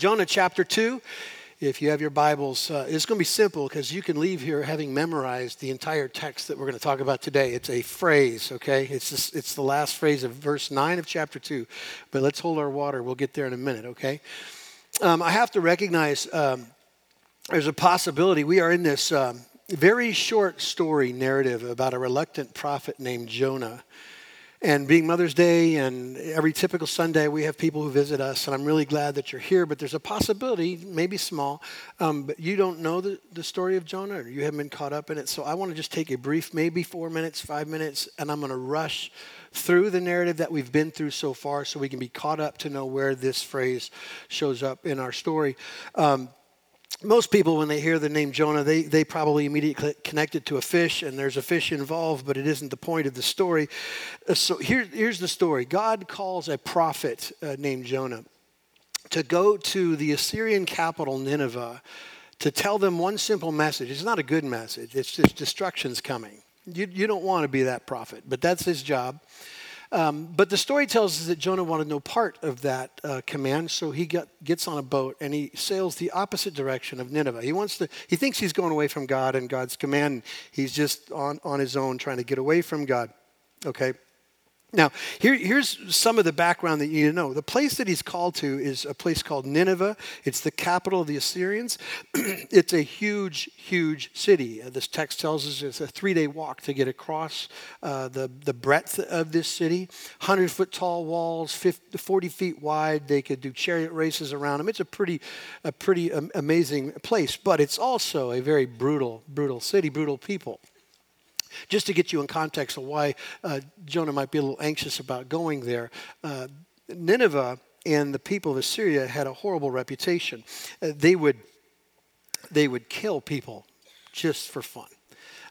Jonah chapter 2. If you have your Bibles, uh, it's going to be simple because you can leave here having memorized the entire text that we're going to talk about today. It's a phrase, okay? It's, just, it's the last phrase of verse 9 of chapter 2. But let's hold our water. We'll get there in a minute, okay? Um, I have to recognize um, there's a possibility. We are in this um, very short story narrative about a reluctant prophet named Jonah. And being Mother's Day and every typical Sunday, we have people who visit us, and I'm really glad that you're here. But there's a possibility, maybe small, um, but you don't know the, the story of Jonah, or you haven't been caught up in it. So I want to just take a brief, maybe four minutes, five minutes, and I'm going to rush through the narrative that we've been through so far so we can be caught up to know where this phrase shows up in our story. Um, most people, when they hear the name Jonah, they, they probably immediately connect it to a fish, and there's a fish involved, but it isn't the point of the story. Uh, so here, here's the story God calls a prophet uh, named Jonah to go to the Assyrian capital, Nineveh, to tell them one simple message. It's not a good message, it's just destruction's coming. You, you don't want to be that prophet, but that's his job. Um, but the story tells us that Jonah wanted no part of that uh, command, so he got, gets on a boat and he sails the opposite direction of Nineveh. He wants to. He thinks he's going away from God and God's command. He's just on, on his own, trying to get away from God. Okay. Now, here, here's some of the background that you need to know. The place that he's called to is a place called Nineveh. It's the capital of the Assyrians. it's a huge, huge city. Uh, this text tells us it's a three day walk to get across uh, the, the breadth of this city. 100 foot tall walls, 50, 40 feet wide. They could do chariot races around them. It's a pretty, a pretty um, amazing place, but it's also a very brutal, brutal city, brutal people. Just to get you in context of why uh, Jonah might be a little anxious about going there, uh, Nineveh and the people of Assyria had a horrible reputation. Uh, they, would, they would kill people just for fun.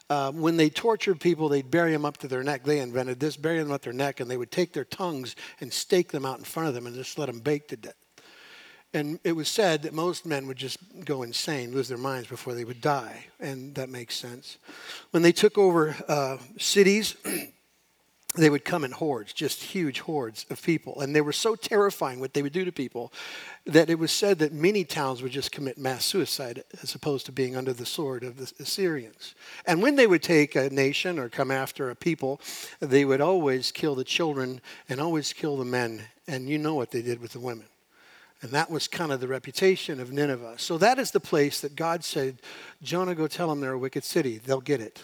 Uh, when they tortured people, they'd bury them up to their neck. They invented this, bury them up their neck, and they would take their tongues and stake them out in front of them and just let them bake to death. And it was said that most men would just go insane, lose their minds before they would die. And that makes sense. When they took over uh, cities, they would come in hordes, just huge hordes of people. And they were so terrifying what they would do to people that it was said that many towns would just commit mass suicide as opposed to being under the sword of the Assyrians. And when they would take a nation or come after a people, they would always kill the children and always kill the men. And you know what they did with the women. And that was kind of the reputation of Nineveh. So that is the place that God said, Jonah, go tell them they're a wicked city. They'll get it.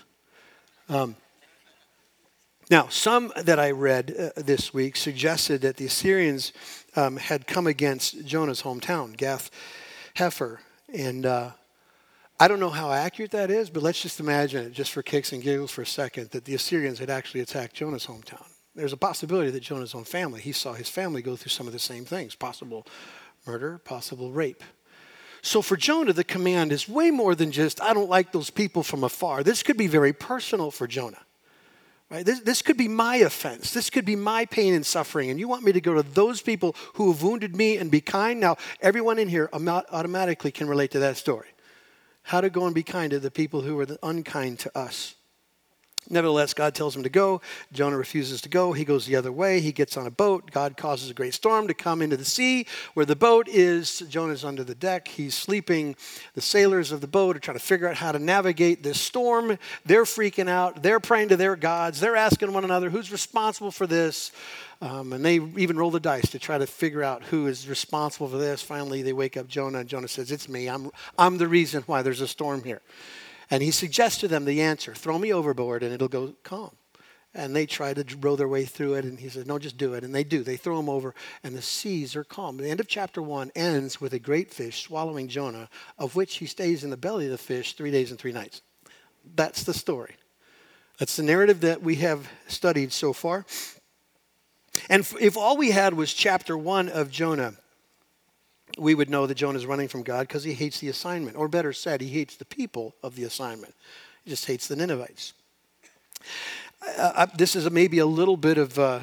Um, now, some that I read uh, this week suggested that the Assyrians um, had come against Jonah's hometown, Gath Hefer. And uh, I don't know how accurate that is, but let's just imagine it, just for kicks and giggles for a second, that the Assyrians had actually attacked Jonah's hometown. There's a possibility that Jonah's own family, he saw his family go through some of the same things, possible murder, possible rape. So for Jonah, the command is way more than just, I don't like those people from afar. This could be very personal for Jonah. Right? This, this could be my offense. This could be my pain and suffering. And you want me to go to those people who have wounded me and be kind? Now, everyone in here automatically can relate to that story. How to go and be kind to the people who are unkind to us. Nevertheless, God tells him to go. Jonah refuses to go. He goes the other way. He gets on a boat. God causes a great storm to come into the sea where the boat is. Jonah's under the deck. He's sleeping. The sailors of the boat are trying to figure out how to navigate this storm. They're freaking out. They're praying to their gods. They're asking one another, who's responsible for this? Um, and they even roll the dice to try to figure out who is responsible for this. Finally, they wake up Jonah, and Jonah says, It's me. I'm, I'm the reason why there's a storm here. And he suggests to them the answer throw me overboard and it'll go calm. And they try to row their way through it, and he says, No, just do it. And they do. They throw him over, and the seas are calm. The end of chapter one ends with a great fish swallowing Jonah, of which he stays in the belly of the fish three days and three nights. That's the story. That's the narrative that we have studied so far. And if all we had was chapter one of Jonah, we would know that Jonah is running from God because he hates the assignment. Or better said, he hates the people of the assignment. He just hates the Ninevites. Uh, this is maybe a little bit of uh,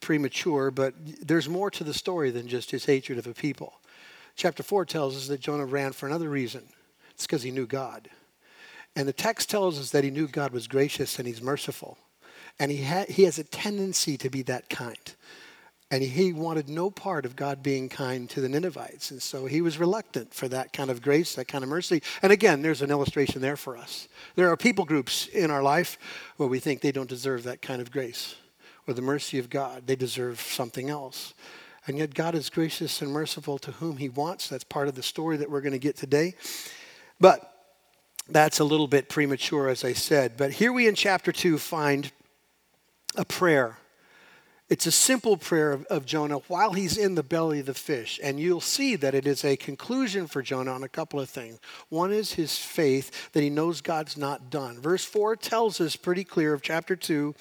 premature, but there's more to the story than just his hatred of a people. Chapter 4 tells us that Jonah ran for another reason. It's because he knew God. And the text tells us that he knew God was gracious and he's merciful. And he, ha- he has a tendency to be that kind. And he wanted no part of God being kind to the Ninevites. And so he was reluctant for that kind of grace, that kind of mercy. And again, there's an illustration there for us. There are people groups in our life where we think they don't deserve that kind of grace or the mercy of God. They deserve something else. And yet, God is gracious and merciful to whom He wants. That's part of the story that we're going to get today. But that's a little bit premature, as I said. But here we in chapter 2 find a prayer it's a simple prayer of, of, Jonah while he's in the belly of the fish. And you'll see that it is a conclusion for Jonah on a couple of things. One is his faith that he knows God's not done. Verse 4 tells us pretty clear of chapter 2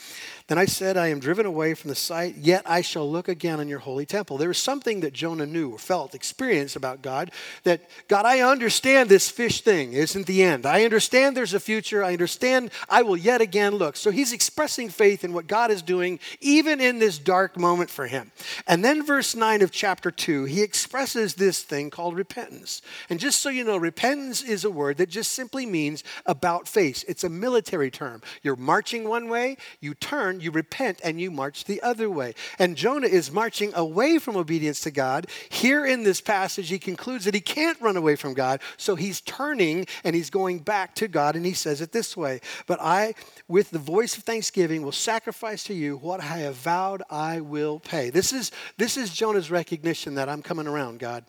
Then I said, I am driven away from the sight, yet I shall look again on your holy temple. There was something that Jonah knew or felt, experienced about God that, God, I understand this fish thing isn't the end. I understand there's a future. I understand I will yet again look. So he's expressing faith in what God is doing, even in this this dark moment for him. And then, verse 9 of chapter 2, he expresses this thing called repentance. And just so you know, repentance is a word that just simply means about face. It's a military term. You're marching one way, you turn, you repent, and you march the other way. And Jonah is marching away from obedience to God. Here in this passage, he concludes that he can't run away from God, so he's turning and he's going back to God, and he says it this way But I, with the voice of thanksgiving, will sacrifice to you what I have vowed I will pay. This is, this is Jonah's recognition that I'm coming around, God.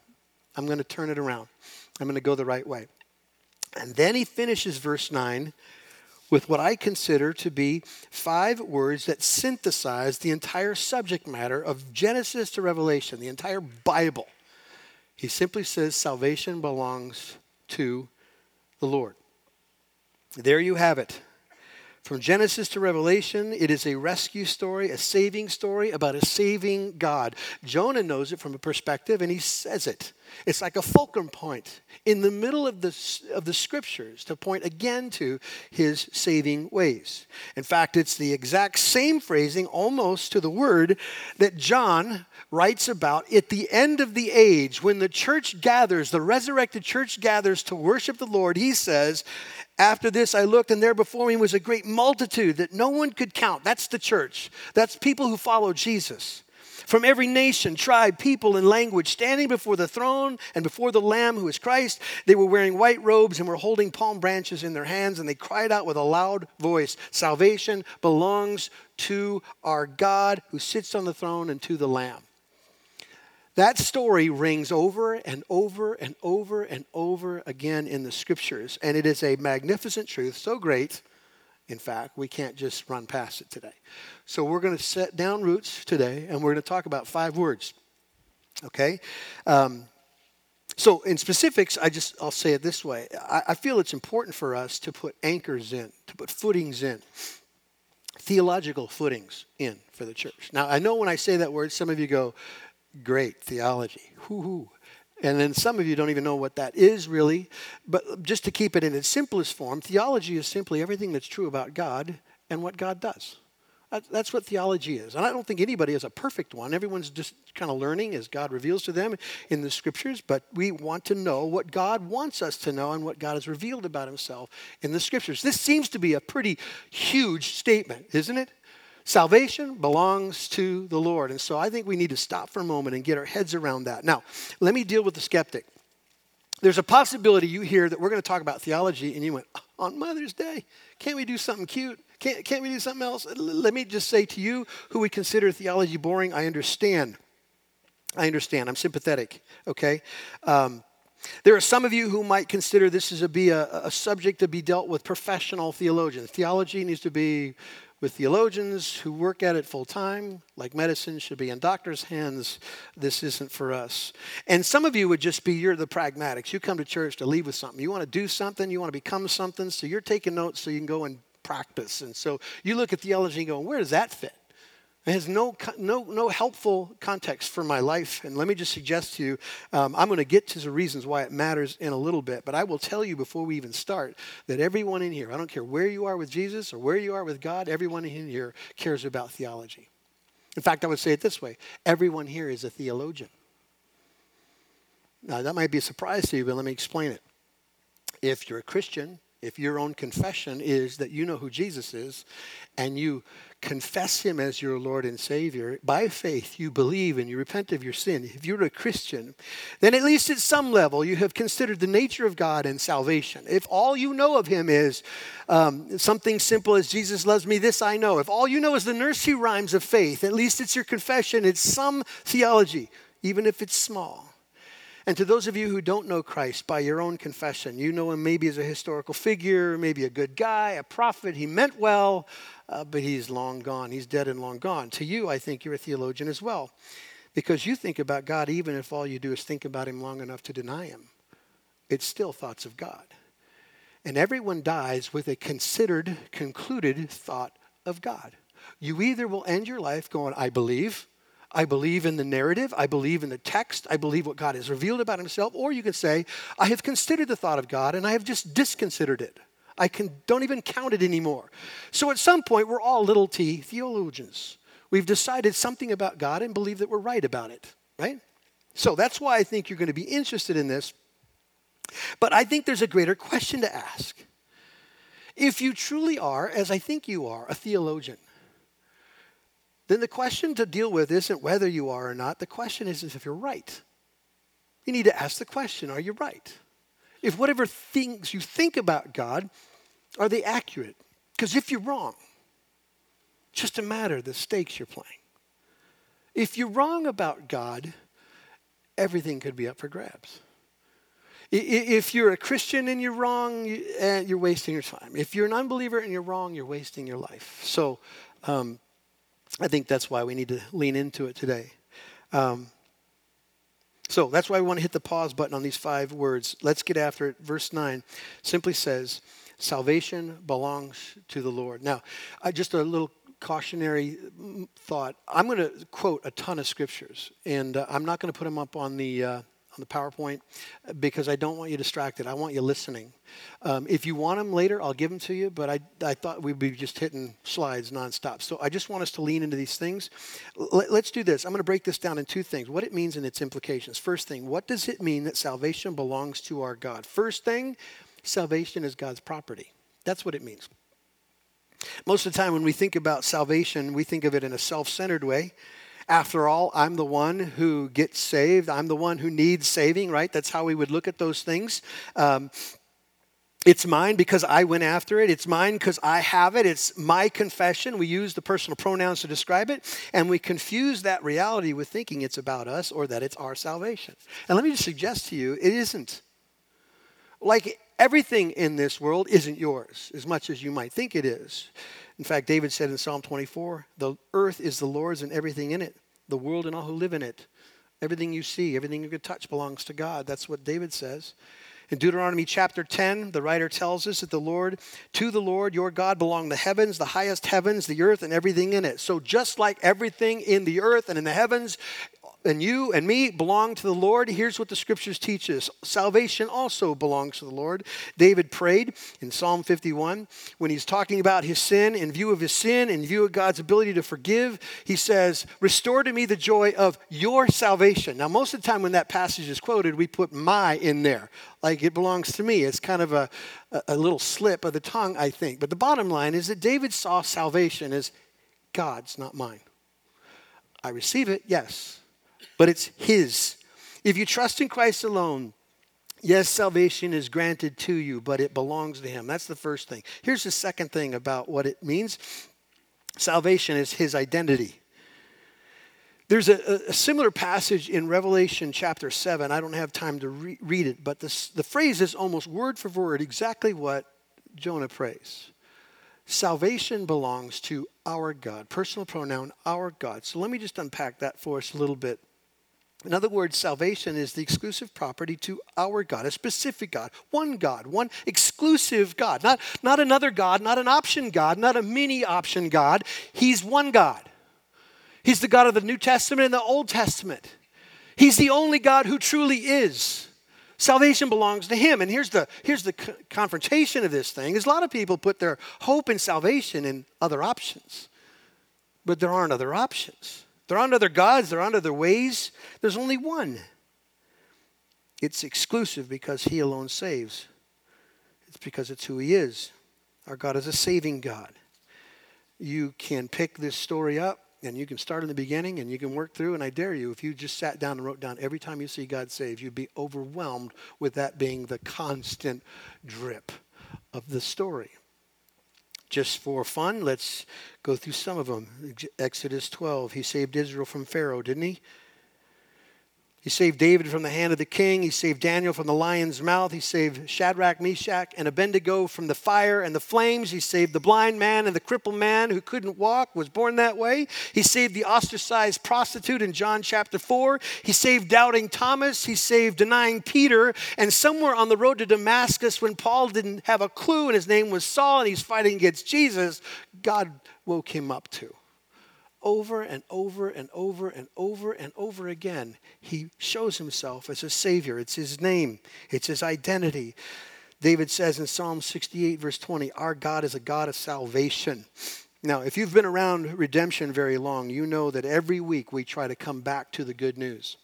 I'm going to turn it around. I'm going to go the right way. And then he finishes verse 9 with what I consider to be five words that synthesize the entire subject matter of Genesis to Revelation, the entire Bible. He simply says, Salvation belongs to the Lord. There you have it. From Genesis to Revelation, it is a rescue story, a saving story about a saving God. Jonah knows it from a perspective, and he says it. It's like a fulcrum point in the middle of the, of the scriptures to point again to his saving ways. In fact, it's the exact same phrasing, almost to the word, that John writes about at the end of the age when the church gathers, the resurrected church gathers to worship the Lord. He says, after this, I looked, and there before me was a great multitude that no one could count. That's the church. That's people who follow Jesus. From every nation, tribe, people, and language, standing before the throne and before the Lamb who is Christ, they were wearing white robes and were holding palm branches in their hands, and they cried out with a loud voice Salvation belongs to our God who sits on the throne and to the Lamb. That story rings over and over and over and over again in the scriptures. And it is a magnificent truth, so great, in fact, we can't just run past it today. So we're going to set down roots today and we're going to talk about five words. Okay? Um, so in specifics, I just I'll say it this way. I, I feel it's important for us to put anchors in, to put footings in theological footings in for the church. Now, I know when I say that word, some of you go, great theology. Whoo-hoo. And then some of you don't even know what that is really. But just to keep it in its simplest form, theology is simply everything that's true about God and what God does. That's what theology is. And I don't think anybody is a perfect one. Everyone's just kind of learning as God reveals to them in the scriptures. But we want to know what God wants us to know and what God has revealed about himself in the scriptures. This seems to be a pretty huge statement, isn't it? Salvation belongs to the Lord. And so I think we need to stop for a moment and get our heads around that. Now, let me deal with the skeptic. There's a possibility you hear that we're going to talk about theology, and you went, on Mother's Day, can't we do something cute? Can't, can't we do something else? Let me just say to you who would consider theology boring, I understand. I understand. I'm sympathetic, okay? Um, there are some of you who might consider this to be a, a subject to be dealt with professional theologians. Theology needs to be with theologians who work at it full time, like medicine should be in doctors' hands. This isn't for us. And some of you would just be, you're the pragmatics. You come to church to leave with something. You want to do something, you want to become something, so you're taking notes so you can go and practice. And so you look at theology and go, where does that fit? It has no, no, no helpful context for my life. And let me just suggest to you, um, I'm going to get to the reasons why it matters in a little bit. But I will tell you before we even start that everyone in here, I don't care where you are with Jesus or where you are with God, everyone in here cares about theology. In fact, I would say it this way everyone here is a theologian. Now, that might be a surprise to you, but let me explain it. If you're a Christian, if your own confession is that you know who Jesus is and you confess him as your Lord and Savior, by faith you believe and you repent of your sin, if you're a Christian, then at least at some level you have considered the nature of God and salvation. If all you know of him is um, something simple as Jesus loves me, this I know, if all you know is the nursery rhymes of faith, at least it's your confession, it's some theology, even if it's small. And to those of you who don't know Christ by your own confession, you know him maybe as a historical figure, maybe a good guy, a prophet, he meant well, uh, but he's long gone. He's dead and long gone. To you, I think you're a theologian as well, because you think about God even if all you do is think about him long enough to deny him. It's still thoughts of God. And everyone dies with a considered, concluded thought of God. You either will end your life going, I believe, I believe in the narrative. I believe in the text. I believe what God has revealed about himself. Or you can say, I have considered the thought of God and I have just disconsidered it. I can, don't even count it anymore. So at some point, we're all little t theologians. We've decided something about God and believe that we're right about it, right? So that's why I think you're going to be interested in this. But I think there's a greater question to ask. If you truly are, as I think you are, a theologian, then the question to deal with isn't whether you are or not. The question is, if you're right. You need to ask the question are you right? If whatever things you think about God, are they accurate? Because if you're wrong, just a matter of the stakes you're playing. If you're wrong about God, everything could be up for grabs. If you're a Christian and you're wrong, eh, you're wasting your time. If you're an unbeliever and you're wrong, you're wasting your life. So, um, I think that's why we need to lean into it today. Um, so that's why we want to hit the pause button on these five words. Let's get after it. Verse 9 simply says, Salvation belongs to the Lord. Now, uh, just a little cautionary thought. I'm going to quote a ton of scriptures, and uh, I'm not going to put them up on the. Uh, on the PowerPoint because I don't want you distracted. I want you listening. Um, if you want them later, I'll give them to you, but I, I thought we'd be just hitting slides nonstop. So I just want us to lean into these things. L- let's do this. I'm going to break this down in two things what it means and its implications. First thing, what does it mean that salvation belongs to our God? First thing, salvation is God's property. That's what it means. Most of the time, when we think about salvation, we think of it in a self centered way. After all, I'm the one who gets saved. I'm the one who needs saving, right? That's how we would look at those things. Um, it's mine because I went after it. It's mine because I have it. It's my confession. We use the personal pronouns to describe it, and we confuse that reality with thinking it's about us or that it's our salvation. And let me just suggest to you, it isn't. Like everything in this world isn't yours as much as you might think it is. In fact, David said in Psalm 24, The earth is the Lord's and everything in it, the world and all who live in it. Everything you see, everything you can touch belongs to God. That's what David says. In Deuteronomy chapter 10, the writer tells us that the Lord, to the Lord your God belong the heavens, the highest heavens, the earth, and everything in it. So just like everything in the earth and in the heavens and you and me belong to the Lord. Here's what the scriptures teach us salvation also belongs to the Lord. David prayed in Psalm 51 when he's talking about his sin, in view of his sin, in view of God's ability to forgive, he says, Restore to me the joy of your salvation. Now, most of the time when that passage is quoted, we put my in there, like it belongs to me. It's kind of a, a little slip of the tongue, I think. But the bottom line is that David saw salvation as God's, not mine. I receive it, yes but it's His. If you trust in Christ alone, yes, salvation is granted to you, but it belongs to Him. That's the first thing. Here's the second thing about what it means salvation is His identity. There's a, a, similar passage in Revelation chapter 7. I don't have time to re- read it, but this, the phrase is almost word for word exactly what Jonah prays. Salvation belongs to our God. Personal pronoun, our God. So let me just unpack that for us a little bit. In other words, salvation is the exclusive property to our God, a specific God, one God, one exclusive God, not, not another God, not an option God, not a mini option God. He's one God. He's the God of the New Testament and the Old Testament. He's the only God who truly is. Salvation belongs to him. And here's the, here's the confrontation of this thing is a lot of people put their hope in salvation in other options. But there aren't other options. There aren't other gods, there aren't other ways. There's only one. It's exclusive because He alone saves. It's because it's who He is. Our God is a saving God. You can pick this story up and you can start in the beginning and you can work through. And I dare you, if you just sat down and wrote down every time you see God save, you'd be overwhelmed with that being the constant drip of the story. Just for fun, let's go through some of them. Exodus 12, he saved Israel from Pharaoh, didn't he? He saved David from the hand of the king. He saved Daniel from the lion's mouth. He saved Shadrach, Meshach, and Abednego from the fire and the flames. He saved the blind man and the crippled man who couldn't walk, was born that way. He saved the ostracized prostitute in John chapter 4. He saved doubting Thomas. He saved denying Peter. And somewhere on the road to Damascus, when Paul didn't have a clue and his name was Saul and he's fighting against Jesus, God woke him up too over and over and over and over and over again, he shows himself as a Savior. It's his name, it's his identity. David says in Psalm 68, verse 20, Our God is a God of salvation. Now, if you've been around redemption very long, you know that every week we try to come back to the good news.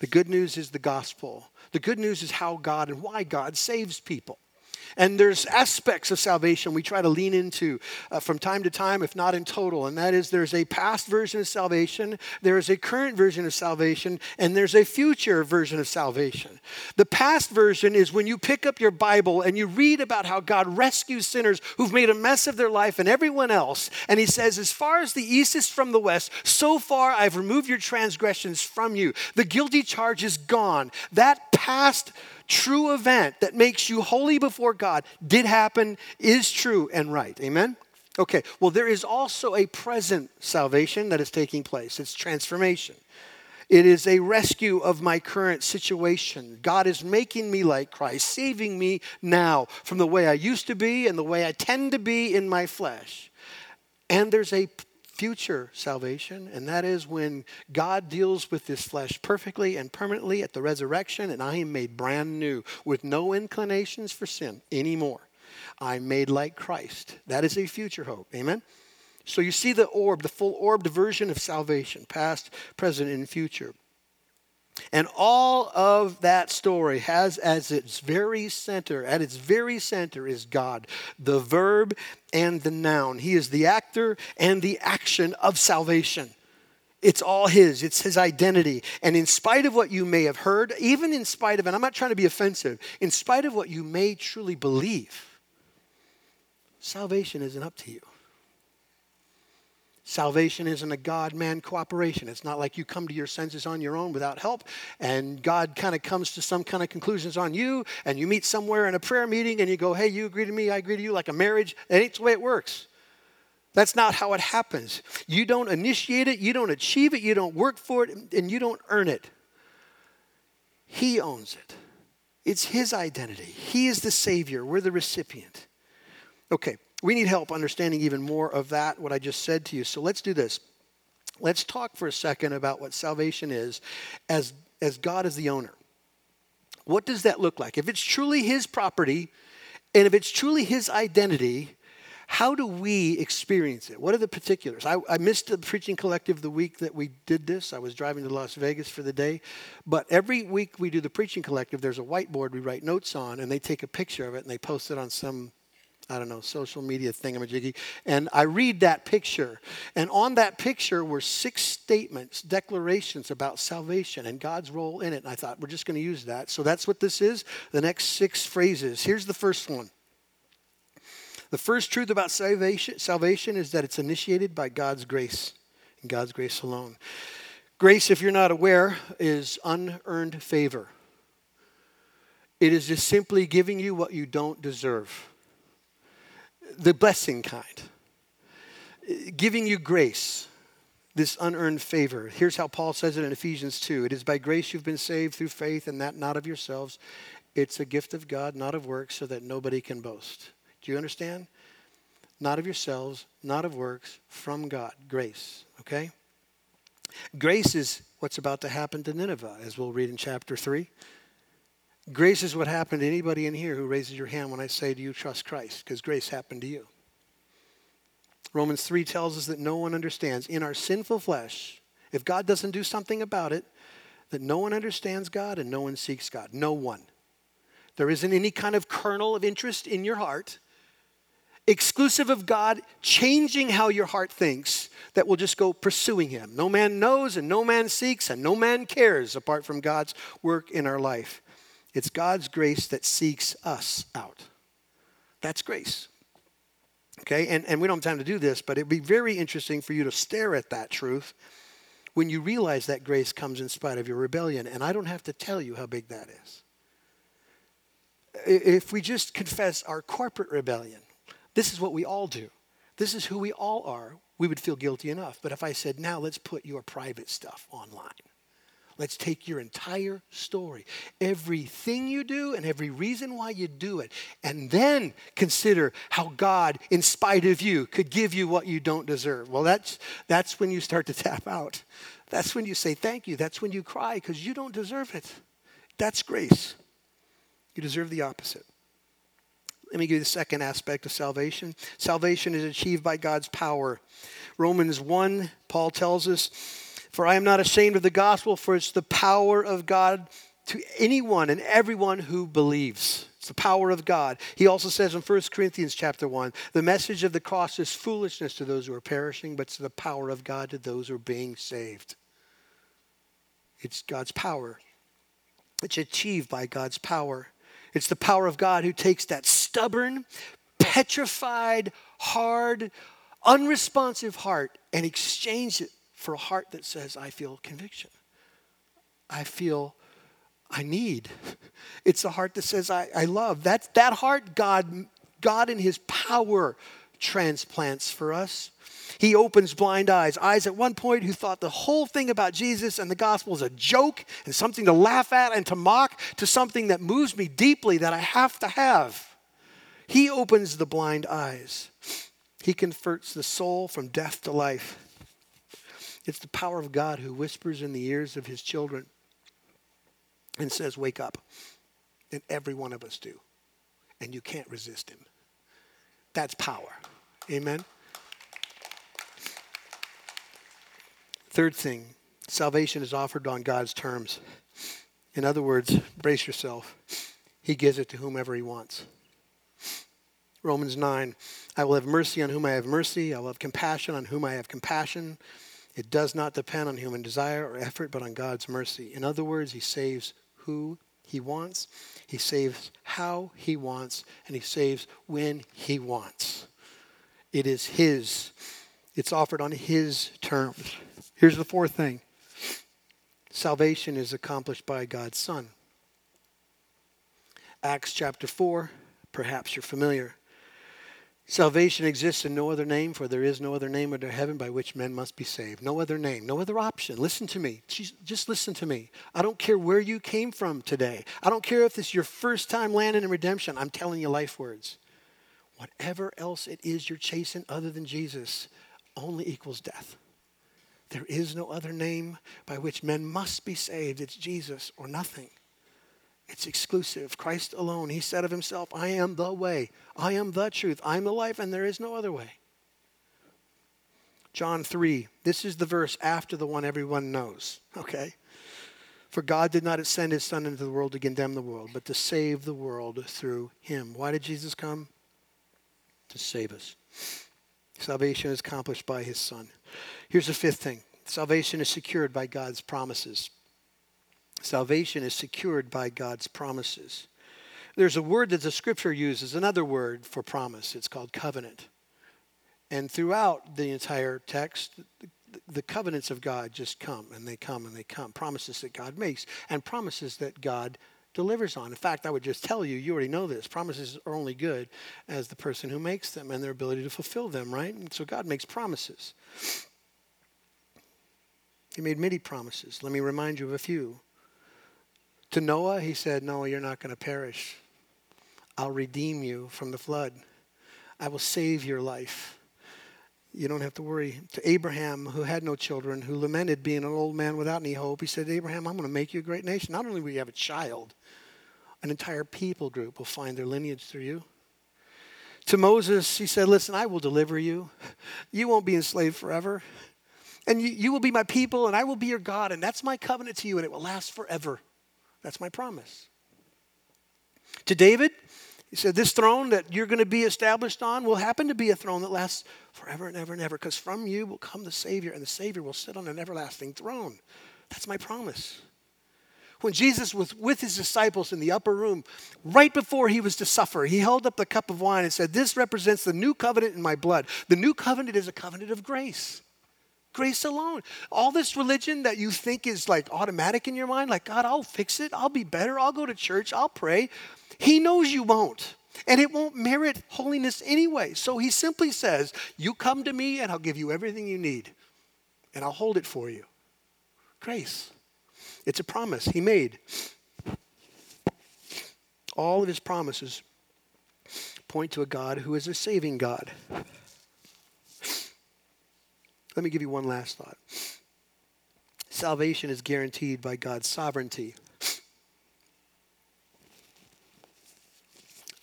The good news is the gospel. The good news is how God and why God saves people. And there's aspects of salvation we try to lean into uh, from time to time, if not in total. And that is there's a past version of salvation, there is a current version of salvation, and there's a future version of salvation. The past version is when you pick up your Bible and you read about how God rescues sinners who've made a mess of their life and everyone else. And He says, As far as the east is from the west, so far I've removed your transgressions from you. The guilty charge is gone. That past true event that makes you holy before God did happen, is true and right. Amen? Okay, well, there is also a present salvation that is taking place. It's transformation. It is a rescue of my current situation. God is making me like Christ, saving me now from the way I used to be and the way I tend to be in my flesh. And there's a future salvation, and that is when God deals with this flesh perfectly and permanently at the resurrection, and I am made brand new with no inclinations for sin anymore. I'm made like Christ. That is a future hope. Amen? So you see the orb, the full orbed version of salvation, past, present, and future. And all of that story has as its very center, at its very center is God, the verb and the noun. He is the actor and the action of salvation. It's all His, it's His identity. And in spite of what you may have heard, even in spite of, and I'm not trying to be offensive, in spite of what you may truly believe, salvation isn't up to you. Salvation isn't a God man cooperation. It's not like you come to your senses on your own without help and God kind of comes to some kind of conclusions on you and you meet somewhere in a prayer meeting and you go, hey, you agree to me, I agree to you, like a marriage. It ain't the way it works. That's not how it happens. You don't initiate it, you don't achieve it, you don't work for it, and you don't earn it. He owns it. It's His identity. He is the Savior, we're the recipient. Okay, we need help understanding even more of that, what I just said to you. So let's do this. Let's talk for a second about what salvation is as, as God is the owner. What does that look like? If it's truly His property and if it's truly His identity, how do we experience it? What are the particulars? I, I, missed the preaching collective the week that we did this. I was driving to Las Vegas for the day. But every week we do the preaching collective, there's a whiteboard we write notes on, and they take a picture of it and they post it on some I don't know, social media thingamajiggy. And I read that picture. And on that picture were six statements, declarations about salvation and God's role in it. And I thought, we're just going to use that. So that's what this is the next six phrases. Here's the first one. The first truth about salvation, salvation is that it's initiated by God's grace and God's grace alone. Grace, if you're not aware, is unearned favor. It is just simply giving you what you don't deserve the blessing kind, giving you grace, this unearned favor. Here's how Paul says it in Ephesians 2 It is by grace you've been saved through faith, and that not of yourselves. It's a gift of God, not of works, so that nobody can boast. Do you understand? Not of yourselves, not of works, from God. Grace, okay? Grace is what's about to happen to Nineveh, as we'll read in chapter 3. Grace is what happened to anybody in here who raises your hand when I say, Do you trust Christ? Because grace happened to you. Romans 3 tells us that no one understands. In our sinful flesh, if God doesn't do something about it, that no one understands God and no one seeks God. No one. there isn't any kind of kernel of interest in your heart, exclusive of God changing how your heart thinks, that will just go pursuing Him. No man knows, and no man seeks, and no man cares apart from God's work in our life. It's God's grace that seeks us out. That's grace. Okay, and, and we don't have time to do this, but it'd be very interesting for you to stare at that truth when you realize that grace comes in spite of your rebellion. And I don't have to tell you how big that is. If we just confess our corporate rebellion, this is what we all do. This is who we all are. We would feel guilty enough. But if I said, now let's put your private stuff online, let's take your entire story, everything you do, and every reason why you do it, and then consider how God, in spite of you, could give you what you don't deserve. Well, that's, that's when you start to tap out. That's when you say thank you. That's when you cry because you don't deserve it. That's grace. You deserve the opposite. Let me give you the second aspect of salvation. Salvation is achieved by God's power. Romans 1, Paul tells us, For I am not ashamed of the gospel, for it's the power of God to anyone and everyone who believes. It's the power of God. He also says in 1 Corinthians chapter 1, the message of the cross is foolishness to those who are perishing, but it's the power of God to those who are being saved. It's God's power. It's achieved by God's power. It's the power of God who takes that stubborn, petrified, hard, unresponsive heart and exchanges it for a heart that says, I feel conviction. I feel I need. It's a heart that says, I, I love. That's that heart God, God in his power transplants for us. He opens blind eyes, eyes at one point who thought the whole thing about Jesus and the gospel is a joke and something to laugh at and to mock, to something that moves me deeply that I have to have. He opens the blind eyes. He converts the soul from death to life. It's the power of God who whispers in the ears of his children and says, Wake up. And every one of us do. And you can't resist him. That's power. Amen. Third thing, salvation is offered on God's terms. In other words, brace yourself. He gives it to whomever he wants. Romans 9, I will have mercy on whom I have mercy. I will have compassion on whom I have compassion. It does not depend on human desire or effort, but on God's mercy. In other words, he saves who he wants, he saves how he wants, and he saves when he wants. It is his, it's offered on his terms. Here's the fourth thing salvation is accomplished by God's Son. Acts chapter 4, perhaps you're familiar. Salvation exists in no other name, for there is no other name under heaven by which men must be saved. No other name, no other option. Listen to me. Just listen to me. I don't care where you came from today. I don't care if this is your first time landing in redemption. I'm telling you life words. Whatever else it is you're chasing other than Jesus only equals death. There is no other name by which men must be saved. It's Jesus or nothing. It's exclusive. Christ alone. He said of himself, I am the way, I am the truth, I am the life, and there is no other way. John 3, this is the verse after the one everyone knows, okay? For God did not send his Son into the world to condemn the world, but to save the world through him. Why did Jesus come? To save us. Salvation is accomplished by his Son. Here's the fifth thing salvation is secured by God's promises. Salvation is secured by God's promises. There's a word that the scripture uses, another word for promise. It's called covenant. And throughout the entire text, the covenants of God just come and they come and they come. Promises that God makes and promises that God delivers on. In fact, I would just tell you, you already know this. Promises are only good as the person who makes them and their ability to fulfill them, right? And so God makes promises. He made many promises. Let me remind you of a few. To Noah, he said, Noah, you're not going to perish. I'll redeem you from the flood. I will save your life. You don't have to worry. To Abraham, who had no children, who lamented being an old man without any hope, he said, Abraham, I'm going to make you a great nation. Not only will you have a child, an entire people group will find their lineage through you. To Moses, he said, Listen, I will deliver you. You won't be enslaved forever. And you, you will be my people, and I will be your God, and that's my covenant to you, and it will last forever. That's my promise. To David, he said, This throne that you're going to be established on will happen to be a throne that lasts forever and ever and ever, because from you will come the Savior, and the Savior will sit on an everlasting throne. That's my promise. When Jesus was with his disciples in the upper room, right before he was to suffer, he held up the cup of wine and said, This represents the new covenant in my blood. The new covenant is a covenant of grace. Grace alone. All this religion that you think is like automatic in your mind, like, God, I'll fix it. I'll be better. I'll go to church. I'll pray. He knows you won't. And it won't merit holiness anyway. So he simply says, You come to me and I'll give you everything you need. And I'll hold it for you. Grace. It's a promise he made. All of his promises point to a God who is a saving God. Let me give you one last thought. Salvation is guaranteed by God's sovereignty.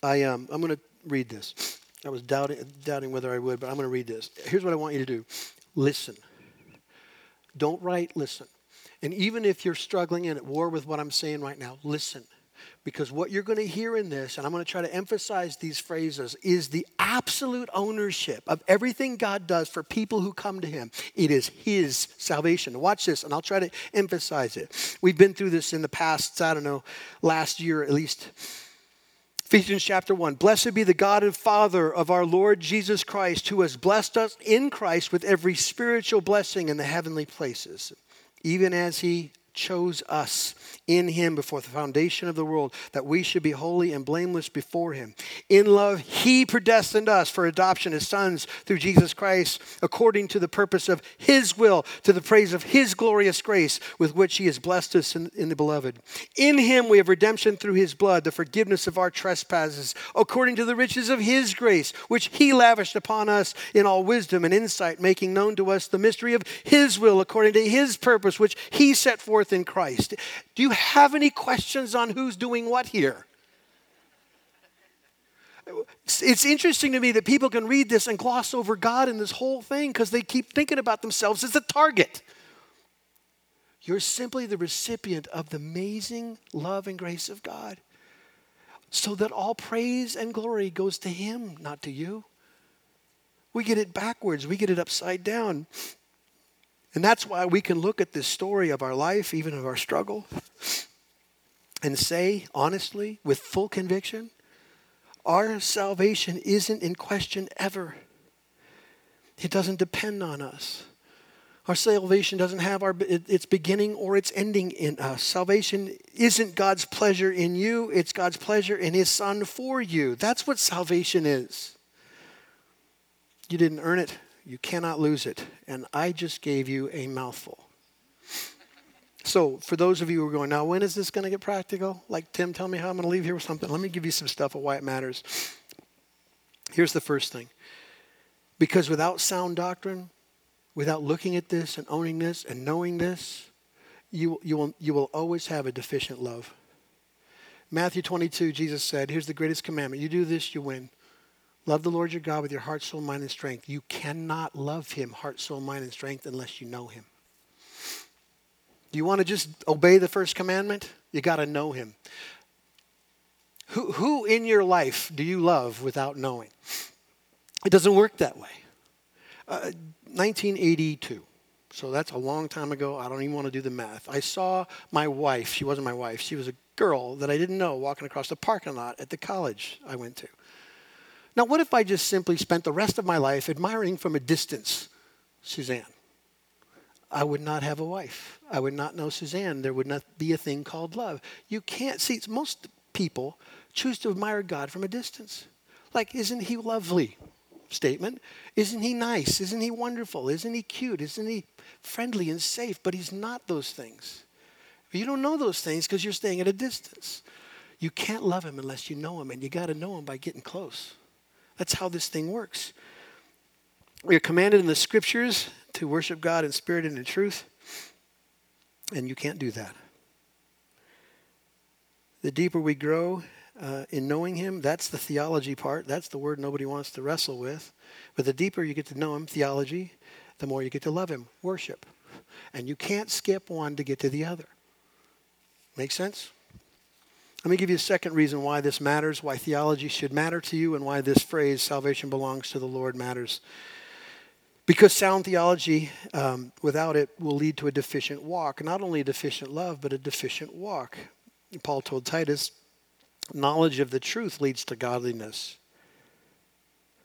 I, um, I'm going to read this. I was doubting, doubting whether I would, but I'm going to read this. Here's what I want you to do listen. Don't write, listen. And even if you're struggling and at war with what I'm saying right now, listen. Because what you're going to hear in this, and I'm going to try to emphasize these phrases, is the absolute ownership of everything God does for people who come to Him. It is His salvation. Watch this, and I'll try to emphasize it. We've been through this in the past, I don't know, last year at least. Ephesians chapter 1 Blessed be the God and Father of our Lord Jesus Christ, who has blessed us in Christ with every spiritual blessing in the heavenly places even as he chose us in him before the foundation of the world, that we should be holy and blameless before him. In love, he predestined us for adoption as sons through Jesus Christ, according to the purpose of his will, to the praise of his glorious grace, with which he has blessed us in, in the beloved. In him we have redemption through his blood, the forgiveness of our trespasses, according to the riches of his grace, which he lavished upon us in all wisdom and insight, making known to us the mystery of his will, according to his purpose, which he set forth in Christ. Do you have any questions on who's doing what here? It's interesting to me that people can read this and gloss over God in this whole thing because they keep thinking about themselves as a target. You're simply the recipient of the amazing love and grace of God. So that all praise and glory goes to Him, not to you. We get it backwards, we get it upside down. And that's why we can look at this story of our life, even of our struggle, and say honestly, with full conviction, our salvation isn't in question ever. It doesn't depend on us. Our salvation doesn't have our, its beginning or its ending in us. Salvation isn't God's pleasure in you, it's God's pleasure in His Son for you. That's what salvation is. You didn't earn it, you cannot lose it. And I just gave you a mouthful. So, for those of you who are going, now when is this going to get practical? Like, Tim, tell me how I'm going to leave here with something. Let me give you some stuff of why it matters. Here's the first thing because without sound doctrine, without looking at this and owning this and knowing this, you, you, will, you will always have a deficient love. Matthew 22, Jesus said, Here's the greatest commandment. You do this, you win. Love the Lord your God with your heart, soul, mind, and strength. You cannot love him, heart, soul, mind, and strength, unless you know him. Do you want to just obey the first commandment? You got to know him. Who, who in your life do you love without knowing? It doesn't work that way. Uh, 1982. So that's a long time ago. I don't even want to do the math. I saw my wife. She wasn't my wife. She was a girl that I didn't know walking across the parking lot at the college I went to. Now, what if I just simply spent the rest of my life admiring from a distance Suzanne? I would not have a wife. I would not know Suzanne. There would not be a thing called love. You can't see, most people choose to admire God from a distance. Like, isn't he lovely? Statement. Isn't he nice? Isn't he wonderful? Isn't he cute? Isn't he friendly and safe? But he's not those things. You don't know those things because you're staying at a distance. You can't love him unless you know him, and you got to know him by getting close. That's how this thing works. We are commanded in the scriptures to worship God in spirit and in truth, and you can't do that. The deeper we grow uh, in knowing Him, that's the theology part. That's the word nobody wants to wrestle with. But the deeper you get to know Him, theology, the more you get to love Him, worship. And you can't skip one to get to the other. Make sense? Let me give you a second reason why this matters, why theology should matter to you, and why this phrase, salvation belongs to the Lord, matters. Because sound theology, um, without it, will lead to a deficient walk. Not only a deficient love, but a deficient walk. Paul told Titus, knowledge of the truth leads to godliness.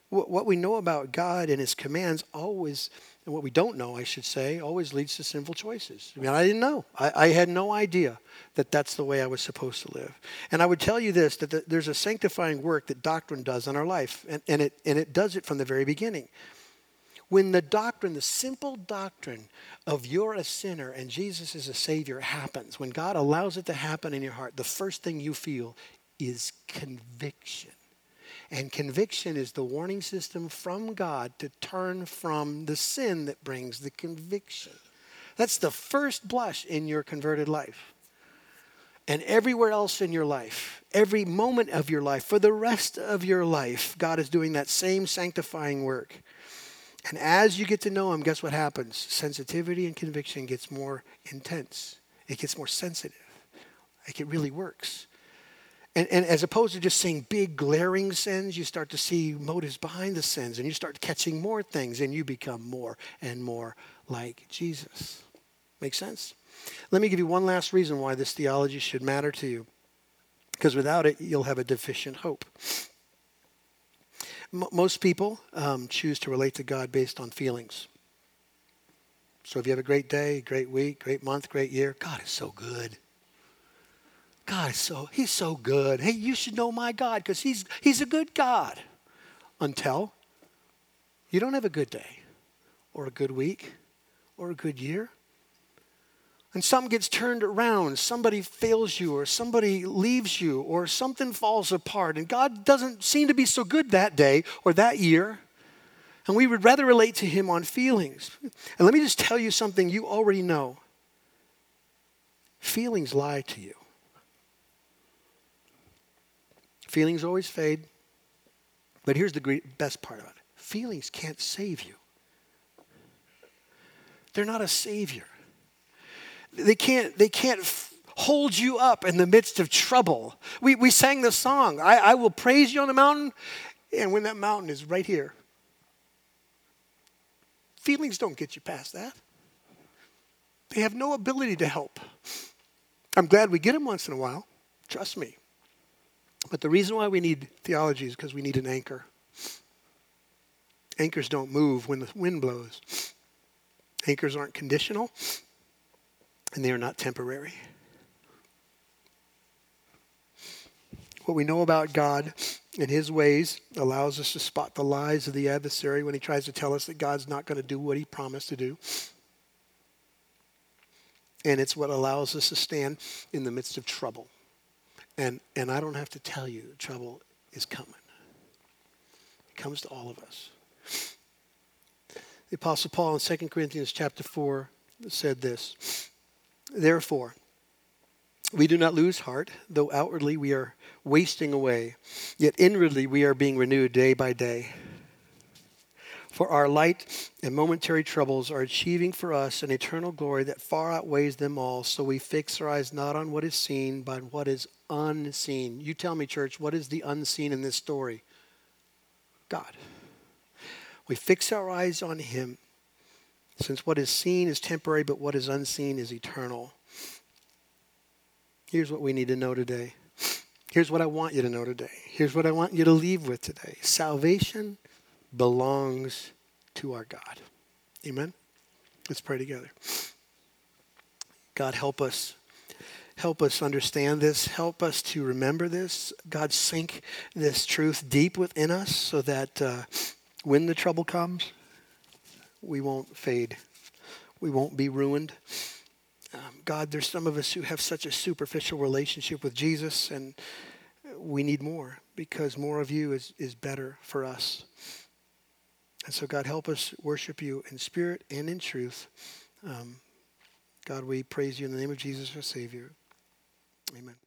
What we know about God and his commands always, and what we don't know, I should say, always leads to sinful choices. I mean, I didn't know. I, I had no idea that that's the way I was supposed to live. And I would tell you this that the, there's a sanctifying work that doctrine does in our life, and, and, it, and it does it from the very beginning. When the doctrine, the simple doctrine of you're a sinner and Jesus is a Savior happens, when God allows it to happen in your heart, the first thing you feel is conviction. And conviction is the warning system from God to turn from the sin that brings the conviction. That's the first blush in your converted life. And everywhere else in your life, every moment of your life, for the rest of your life, God is doing that same sanctifying work. And as you get to know Him, guess what happens? Sensitivity and conviction gets more intense, it gets more sensitive. Like it really works. And, and as opposed to just seeing big glaring sins, you start to see motives behind the sins and you start catching more things and you become more and more like Jesus. Make sense? Let me give you one last reason why this theology should matter to you. Because without it, you'll have a deficient hope. M- most people um, choose to relate to God based on feelings. So if you have a great day, great week, great month, great year, God is so good. God is so, he's so good. Hey, you should know my God because he's, he's a good God. Until you don't have a good day or a good week or a good year. And something gets turned around, somebody fails you, or somebody leaves you, or something falls apart, and God doesn't seem to be so good that day or that year. And we would rather relate to Him on feelings. And let me just tell you something you already know feelings lie to you. Feelings always fade. But here's the great, best part about it feelings can't save you, they're not a savior. They can't, they can't f- hold you up in the midst of trouble. We, we sang the song, I, I will praise you on the mountain, and when that mountain is right here, feelings don't get you past that. They have no ability to help. I'm glad we get them once in a while. Trust me. But the reason why we need theology is because we need an anchor. Anchors don't move when the wind blows. Anchors aren't conditional, and they are not temporary. What we know about God and His ways allows us to spot the lies of the adversary when he tries to tell us that God's not going to do what He promised to do. And it's what allows us to stand in the midst of trouble. And, and I don't have to tell you, trouble is coming. It comes to all of us. The Apostle Paul in 2 Corinthians chapter 4 said this Therefore, we do not lose heart, though outwardly we are wasting away, yet inwardly we are being renewed day by day. For our light and momentary troubles are achieving for us an eternal glory that far outweighs them all. So we fix our eyes not on what is seen, but on what is unseen. You tell me, church, what is the unseen in this story? God. We fix our eyes on Him, since what is seen is temporary, but what is unseen is eternal. Here's what we need to know today. Here's what I want you to know today. Here's what I want you to leave with today. Salvation belongs to our God. Amen? Let's pray together. God, help us. Help us understand this. Help us to remember this. God, sink this truth deep within us so that uh, when the trouble comes, we won't fade. We won't be ruined. Um, God, there's some of us who have such a superficial relationship with Jesus, and we need more because more of you is, is better for us. And so, God, help us worship you in spirit and in truth. Um, God, we praise you in the name of Jesus, our Savior. Amen.